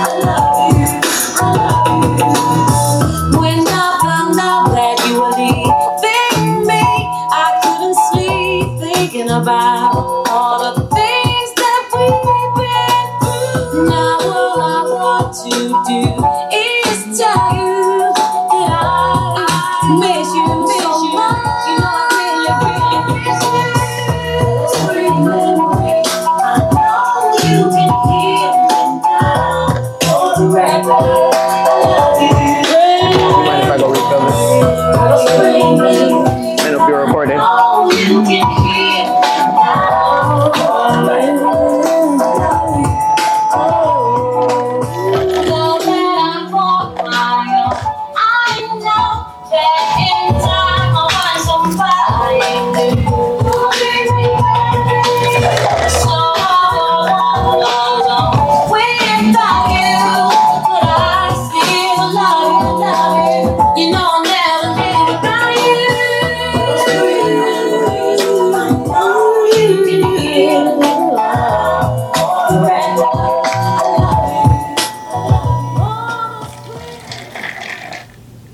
When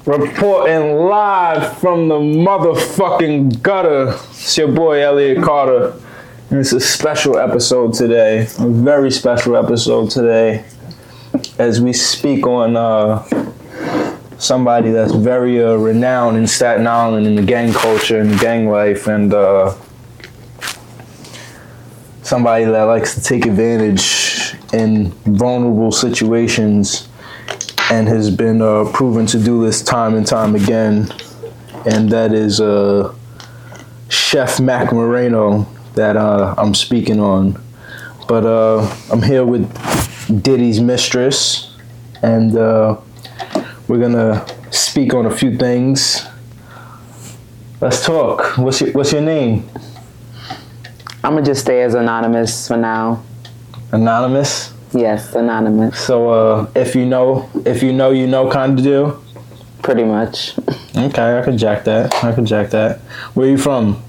Reporting live from the motherfucking gutter. It's your boy Elliott Carter. And it's a special episode today. A very special episode today. As we speak on uh, somebody that's very uh, renowned in Staten Island in the gang culture and gang life, and uh, somebody that likes to take advantage in vulnerable situations and has been uh, proven to do this time and time again, and that is uh, Chef Macc Moreno that uh, I'm speaking on. But uh, I'm here with Diddy's mistress, and uh, we're gonna speak on a few things. Let's talk. What's your What's your name? I'm gonna just stay as anonymous for now. Anonymous. Yes, anonymous, So uh, if you know, if you know, you know, kind of deal. pretty much. Okay, I can jack that. I can jack that. Where are you from?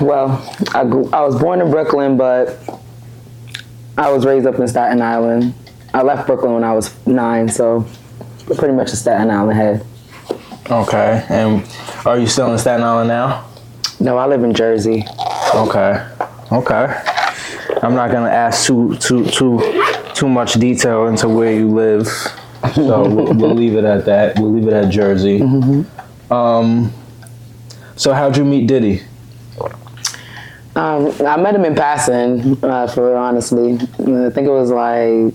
Well, I grew, I was born in Brooklyn, but I was raised up in Staten Island. I left Brooklyn when I was nine, so pretty much a Staten Island head. Okay, and are you still in Staten Island now? No, I live in Jersey. Okay, okay. I'm not gonna ask too too too too much detail into where you live, so we'll, we'll leave it at that. We'll leave it at Jersey. Um, so how'd you meet Diddy? Um, I met him in passing, uh, for honestly. I think it was like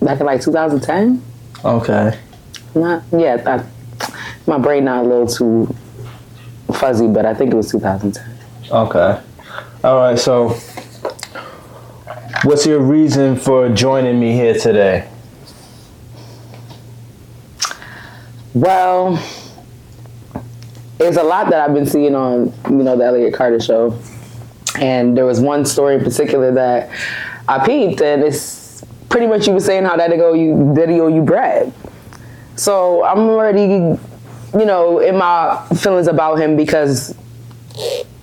back in like 2010. Okay, Not yeah. I, my brain not a little too fuzzy, but I think it was 2010. okay. All right. So, what's your reason for joining me here today? Well, there's a lot that I've been seeing on, you know, the Elliott Carter show. And there was one story in particular that I peeped, and it's pretty much you were saying how that go you owe you bread. So I'm already, you know, in my feelings about him because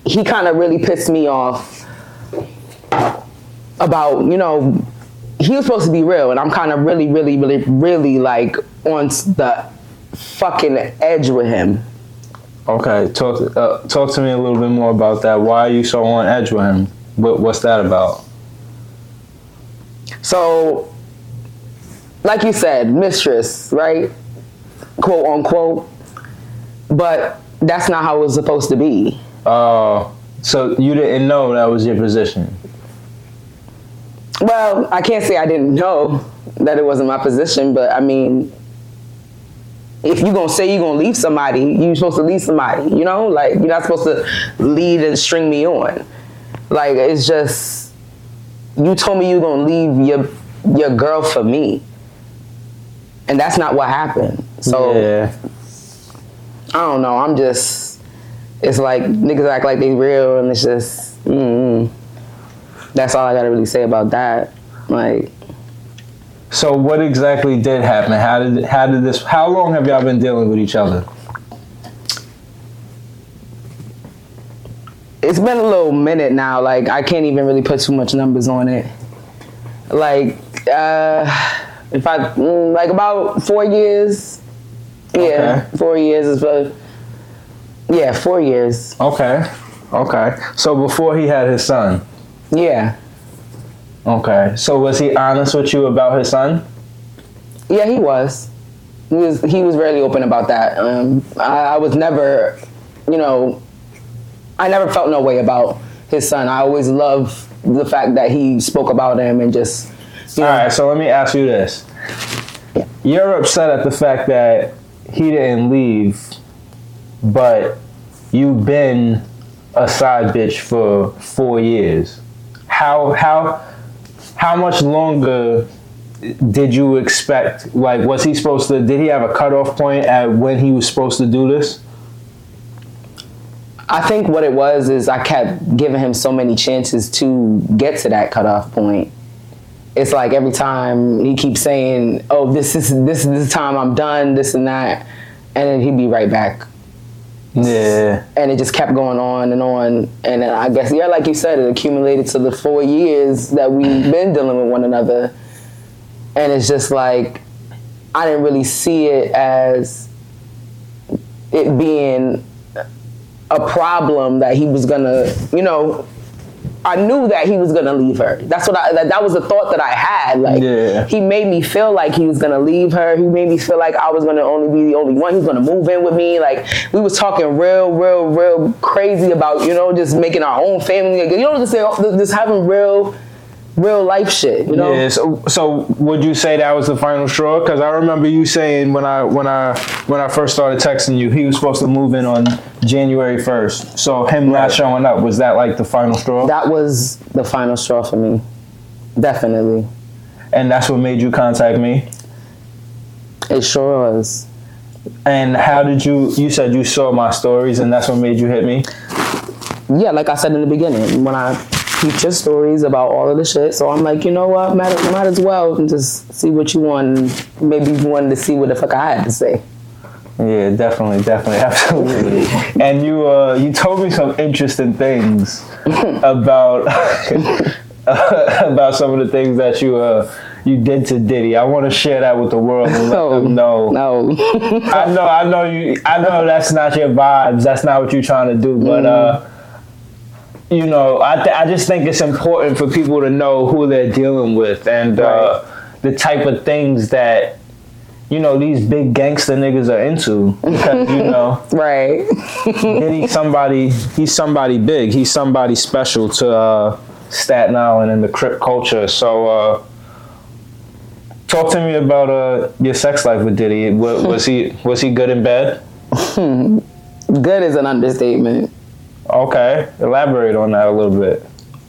he kind of really pissed me off about, you know, he was supposed to be real, and I'm kind of really, really, really, really like on the fucking edge with him. Okay, talk uh, talk to me a little bit more about that. Why are you so on edge with him? What what's that about? So, like you said, mistress, right? Quote unquote. But that's not how it was supposed to be. Oh, so you didn't know that was your position? Well, I can't say I didn't know that it wasn't my position, but I mean, if you're gonna say you're gonna leave somebody, you're supposed to leave somebody, you know? Like, you're not supposed to lead and string me on. Like, it's just, you told me you're gonna leave your your girl for me. And that's not what happened. So, yeah. I don't know. I'm just, it's like niggas act like they real, and it's just, mm that's all I gotta really say about that. Like. So what exactly did happen? How did how did this? How long have y'all been dealing with each other? It's been a little minute now. Like I can't even really put too much numbers on it. Like uh, if I mm, like about four years. Yeah, okay. four years is well. Yeah, four years. Okay, okay. So before he had his son. Yeah, Okay. So was he honest with you about his son? yeah, he was. He was he was really open about that. Um, I, I was never, you know, I never felt no way about his son. I always loved the fact that he spoke about him and just. You know, All right. So let me ask you this. Yeah. You're upset at the fact that he didn't leave, but you've been a side bitch for four years. How how how much longer did you expect? Like, was he supposed to? Did he have a cutoff point at when he was supposed to do this? I think what it was is I kept giving him so many chances to get to that cutoff point. It's like every time he keeps saying, "Oh, this is this is the time I'm done," this and that, and then he'd be right back. Yeah. And it just kept going on and on. And I guess, yeah, like you said, it accumulated to the four years that we've been dealing with one another. And it's just like, I didn't really see it as it being a problem that he was gonna, you know, I knew that he was gonna leave her. That's what I, that, that was the thought that I had. Like, Yeah. he made me feel like he was gonna leave her. He made me feel like I was gonna only be the only one. He was gonna move in with me. Like, we was talking real, real, real crazy about, you know, just making our own family. You know, just, just having real, real life shit, you know? Yeah. So, so would you say that was the final straw? Because I remember you saying when I when I when I first started texting you, he was supposed to move in on January first. So him not showing up was that like the final straw? That was the final straw for me. Definitely. and that's what made you contact me. It sure was. And how did you? You said you saw my stories, and that's what made you hit me. yeah, like I said in the beginning, when I your stories about all of the shit, so I'm like, you know what, might, might as well just see what you want, maybe you wanted to see what the fuck I had to say. Yeah, definitely, definitely, absolutely. and you uh, you told me some interesting things about about some of the things that you uh, you did to Diddy. I want to share that with the world and let them know. No. I know, I know you. I know that's not your vibes. That's not what you're trying to do. But uh, you know, I th- I just think it's important for people to know who they're dealing with and uh, the type of things that you know these big gangster niggas are into. Because you know, right. Diddy somebody. He's somebody big. He's somebody special to uh, Staten Island and the Crip culture. So. Uh, Talk to me about uh, your sex life with Diddy. Wa- Was he was he good in bed? Good is an understatement. Okay, elaborate on that a little bit.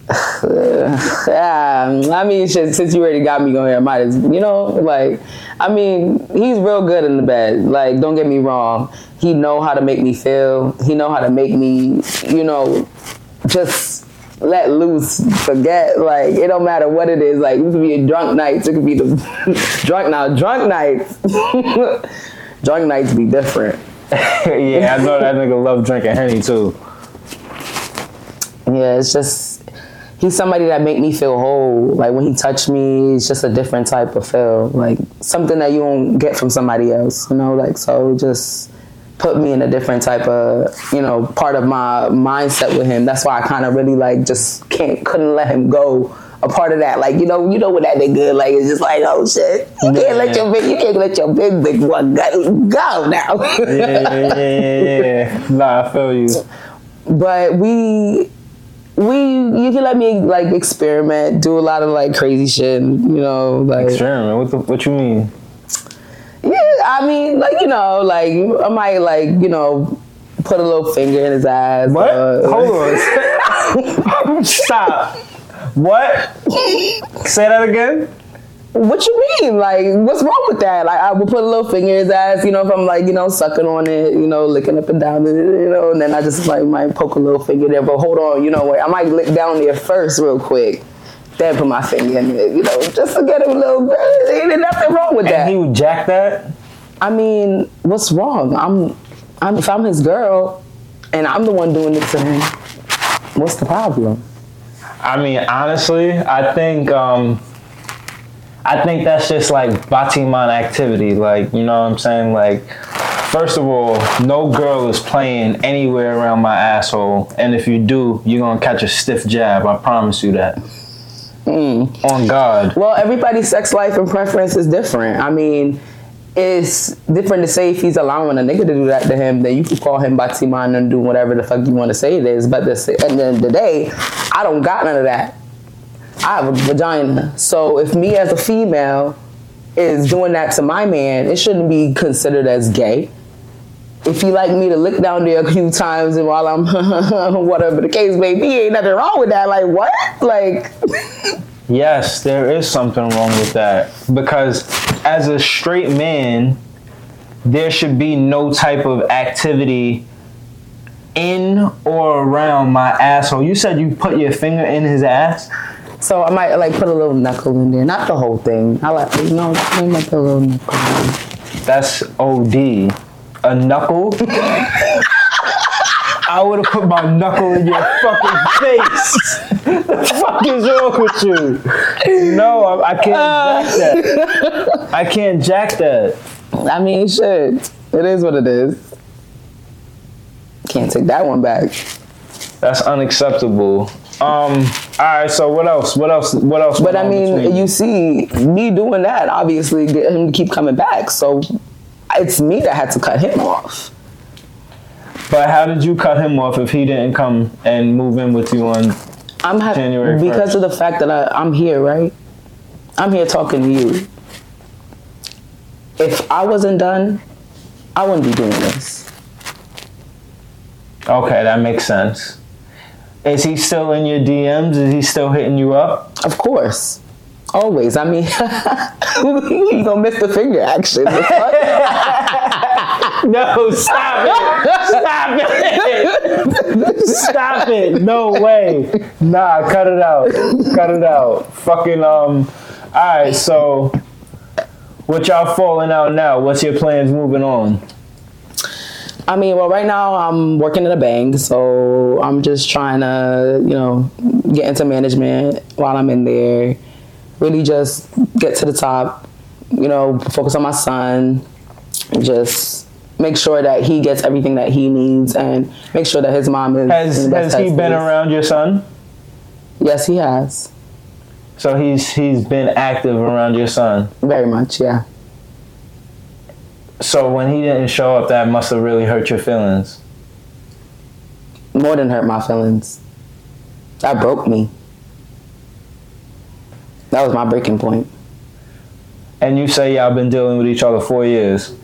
Yeah, I mean, shit, since you already got me going I might as, you know, like, I mean, he's real good in the bed. Like, don't get me wrong. He know how to make me feel. He know how to make me, you know, just let loose, forget. Like, it don't matter what it is. Like, it could be a drunk nights. It could be the drunk now. Drunk nights. drunk nights be different. yeah, I know that nigga love drinking honey too. Yeah, it's just he's somebody that make me feel whole. Like when he touched me, it's just a different type of feel. Like something that you won't get from somebody else. You know, like so just put me in a different type of you know part of my mindset with him. That's why I kind of really like just can't couldn't let him go. A part of that, like you know, you know what that nigga like. It's just like, oh shit, you can't let your big, you can't let your big big one go, go now. Yeah, yeah, yeah, yeah, yeah. Nah, I feel you. but we we you can let me like experiment do a lot of like crazy shit you know like Experiment. What the, what you mean? yeah i mean like you know like i might like you know put a little finger in his ass What? uh, Hold on. Stop. What? Say that again. What you mean like what's wrong with that like i would put a little finger in his ass you know if i'm like you know sucking on it you know licking up and down it you know and then i just like might poke a little finger there but hold on you know what? i might lick down there first real quick then put my finger in it you know just to get him a little bit ain't nothing wrong with that And he would jack that. I mean, what's wrong? I'm, I'm if I'm his girl, and I'm the one doing it to him. What's the problem? I mean, honestly, I think um, I think that's just like Batiman activity. Like, you know what I'm saying? Like, first of all, no girl is playing anywhere around my asshole, and if you do, you're gonna catch a stiff jab. I promise you that. Hmm. On God. Well, everybody's sex life and preference is different. I mean, it's different to say if he's allowing a nigga to do that to him, then you can call him Batiman and do whatever the fuck you want to say it is. But this, at the end of the day, I don't got none of that. I have a vagina. So if me as a female is doing that to my man, it shouldn't be considered as gay. If you like me to lick down there a few times and while I'm whatever the case may be, ain't nothing wrong with that. Like what? Like Yes, there is something wrong with that because as a straight man, there should be no type of activity in or around my asshole. You said you put your finger in his ass. So I might like put a little knuckle in there. Not the whole thing. I like you know, I might put a little knuckle in there. That's OD. A knuckle? I would have put my knuckle in your fucking face. the fuck is wrong with you? No, I, I can't jack that. I can't jack that. I mean, shit. It is what it is. Can't take that one back. That's unacceptable. Um. All right. So what else? What else? What else? But I mean, between you see, me doing that obviously get him to keep coming back. So it's me that had to cut him off. But how did you cut him off if he didn't come and move in with you on? I'm ha- January because of the fact that I, I'm here, right? I'm here talking to you. If I wasn't done, I wouldn't be doing this. Okay, that makes sense. Is he still in your DMs? Is he still hitting you up? Of course. Always. I mean, you gonna miss the finger action. No, stop it! Stop it! Stop it! No way! Nah, cut it out. Cut it out. Fucking um. All right, so what y'all falling out now? What's your plans moving on? I mean, well, right now I'm working at a bank, so I'm just trying to, you know, get into management while I'm in there. Really just get to the top, you know, focus on my son, just make sure that he gets everything that he needs and make sure that his mom is. Has in has he been around your son? Yes, he has. So he's he's been active around your son. Very much, yeah. So when he didn't show up, that must have really hurt your feelings. More than hurt my feelings. That broke me. That was my breaking point. And you say y'all been dealing with each other four years.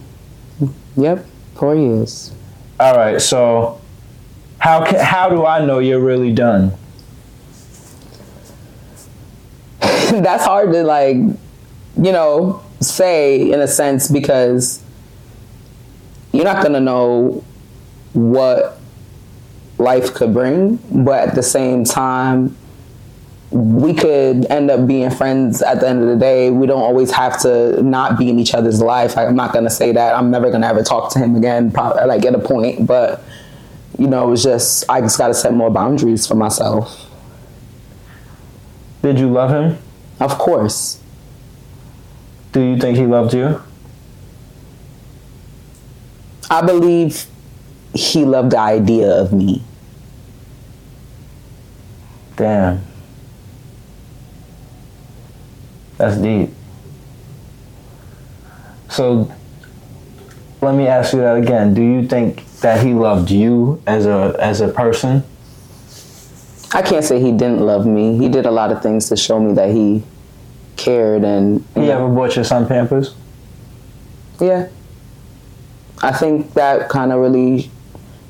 Yep, four years. All right, so how ca how do I know you're really done? that's hard to like you know say in a sense because you're not gonna know what life could bring but at the same time we could end up being friends at the end of the day we don't always have to not be in each other's life like, i'm not gonna say that i'm never gonna ever talk to him again probably like at a point but you know it's just i just gotta set more boundaries for myself Did you love him? of course Do you think he loved you? I believe he loved the idea of me. Damn. That's deep. So let me ask you that again. Do you think that he loved you as a as a person? I can't say he didn't love me. He did a lot of things to show me that he cared and you He ever bought your son Pampers? yeah. I think that kind of really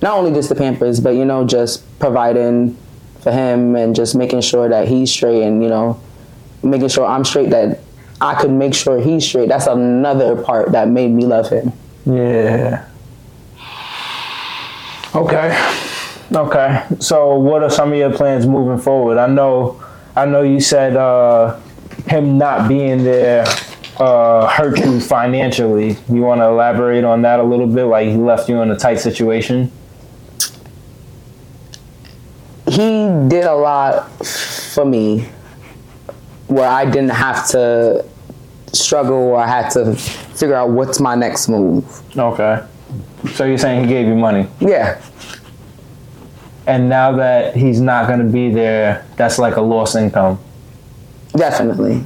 not only just the pampers, but you know, just providing for him and just making sure that he's straight and you know, making sure I'm straight that I could make sure he's straight. That's another part that made me love him. Yeah. Okay. Okay. So what are some of your plans moving forward? I know I know you said uh him not being there uh hurt you financially. You want to elaborate on that a little bit like he left you in a tight situation? he did a lot for me where I didn't have to struggle or I had to figure out what's my next move. Okay. So you're saying he gave you money, Yeah, and now that he's not gonna be there, that's like a lost income. definitely.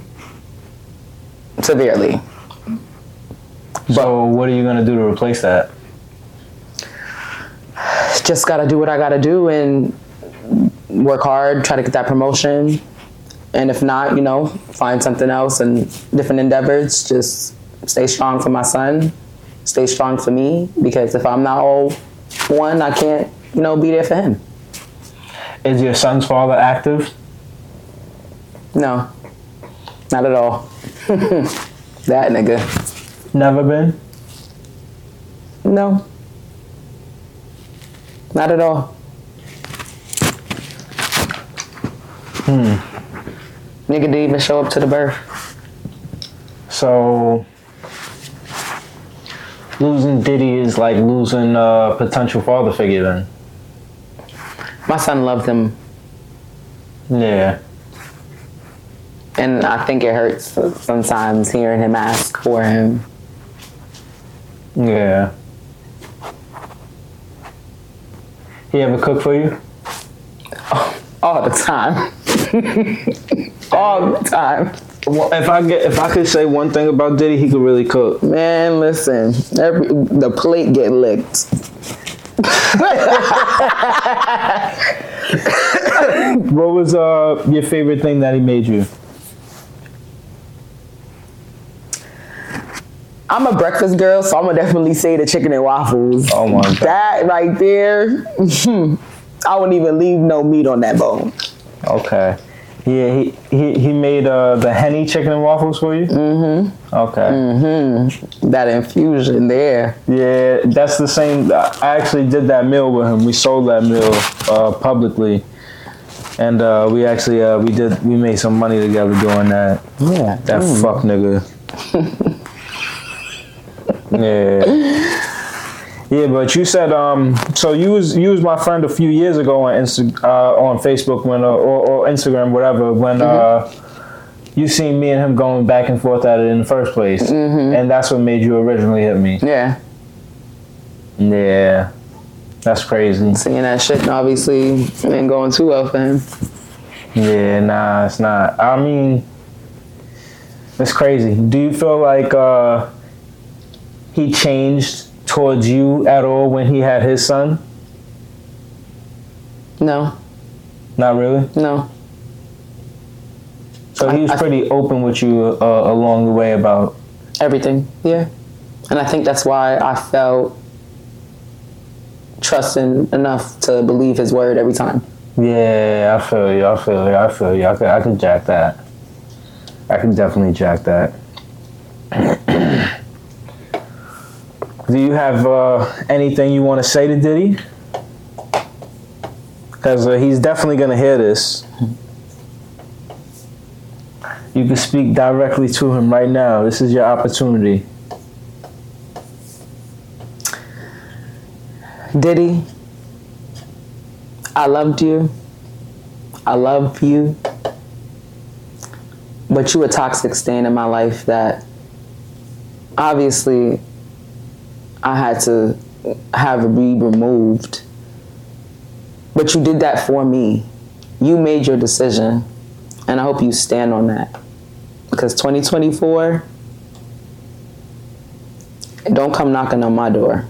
Severely. So what are you gonna do to replace that? Just gotta do what I gotta do and work hard, try to get that promotion. And if not, you know, find something else and different endeavors. Just stay strong for my son, stay strong for me, because if I'm not all one, I can't, you know, be there for him. Is your son's father active? No, not at all. that nigga. Never been. No. Not at all. Hmm. Nigga didn't even show up to the birth. So losing Diddy is like losing a potential father figure. Then. My son loved him, Yeah. And I think it hurts sometimes hearing him ask for him. Yeah. He ever cook for you? All the time. all the time. Well, if I get if I could say one thing about Diddy, he could really cook. Man, listen. Every the plate get licked. What was uh your favorite thing that he made you? I'm a breakfast girl, so I'm gonna definitely say the chicken and waffles. Oh my God. That right there, I wouldn't even leave no meat on that bone. Okay. Yeah, he he, he made uh the Henny chicken and waffles for you. Mm-hmm. Okay. That infusion there. Yeah, that's the same. I actually did that meal with him. We sold that meal uh, publicly, and uh, we actually uh, we did we made some money together doing that. Yeah. That fuck nigga. yeah. Yeah, but you said um. So you was you was my friend a few years ago on Insta uh, on Facebook when uh, or, or Instagram whatever when uh you seen me and him going back and forth at it in the first place, and that's what made you originally hit me. Yeah. Yeah, that's crazy. Seeing that shit and obviously ain't going too well for him. Yeah, nah, it's not. I mean, it's crazy. Do you feel like uh, he changed towards you at all when he had his son? No, Not really. no. So he was I- I- pretty open with you uh, along the way about. Everything. Yeah. And I think that's why I felt trusting enough to believe his word every time. Yeah, I feel you. I feel you. I feel you. I can, I can jack that. I can definitely jack that. Do you have uh, anything you want to say to Diddy? Because uh, he's definitely going to hear this. You can speak directly to him right now. This is your opportunity. Diddy, I loved you. I love you. But you a toxic stain in my life that obviously I had to have it be removed. But you did that for me. You made your decision. And I hope you stand on that. Because 2024, don't come knocking on my door.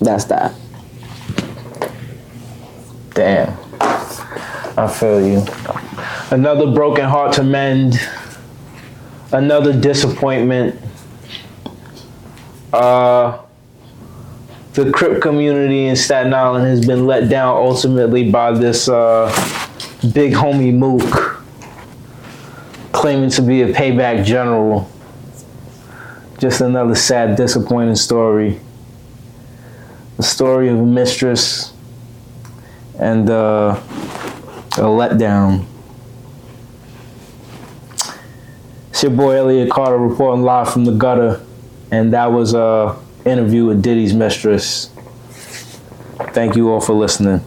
That's that. Damn. I feel you. Another broken heart to mend. Another disappointment. Uh, the Crip community in Staten Island has been let down ultimately by this uh, big homie Mook, claiming to be a payback general. Just another sad, disappointing story. The story of a mistress and uh, a letdown. It's your boy Elliott Carter reporting live from the gutter, and that was a interview with Diddy's mistress. Thank you all for listening.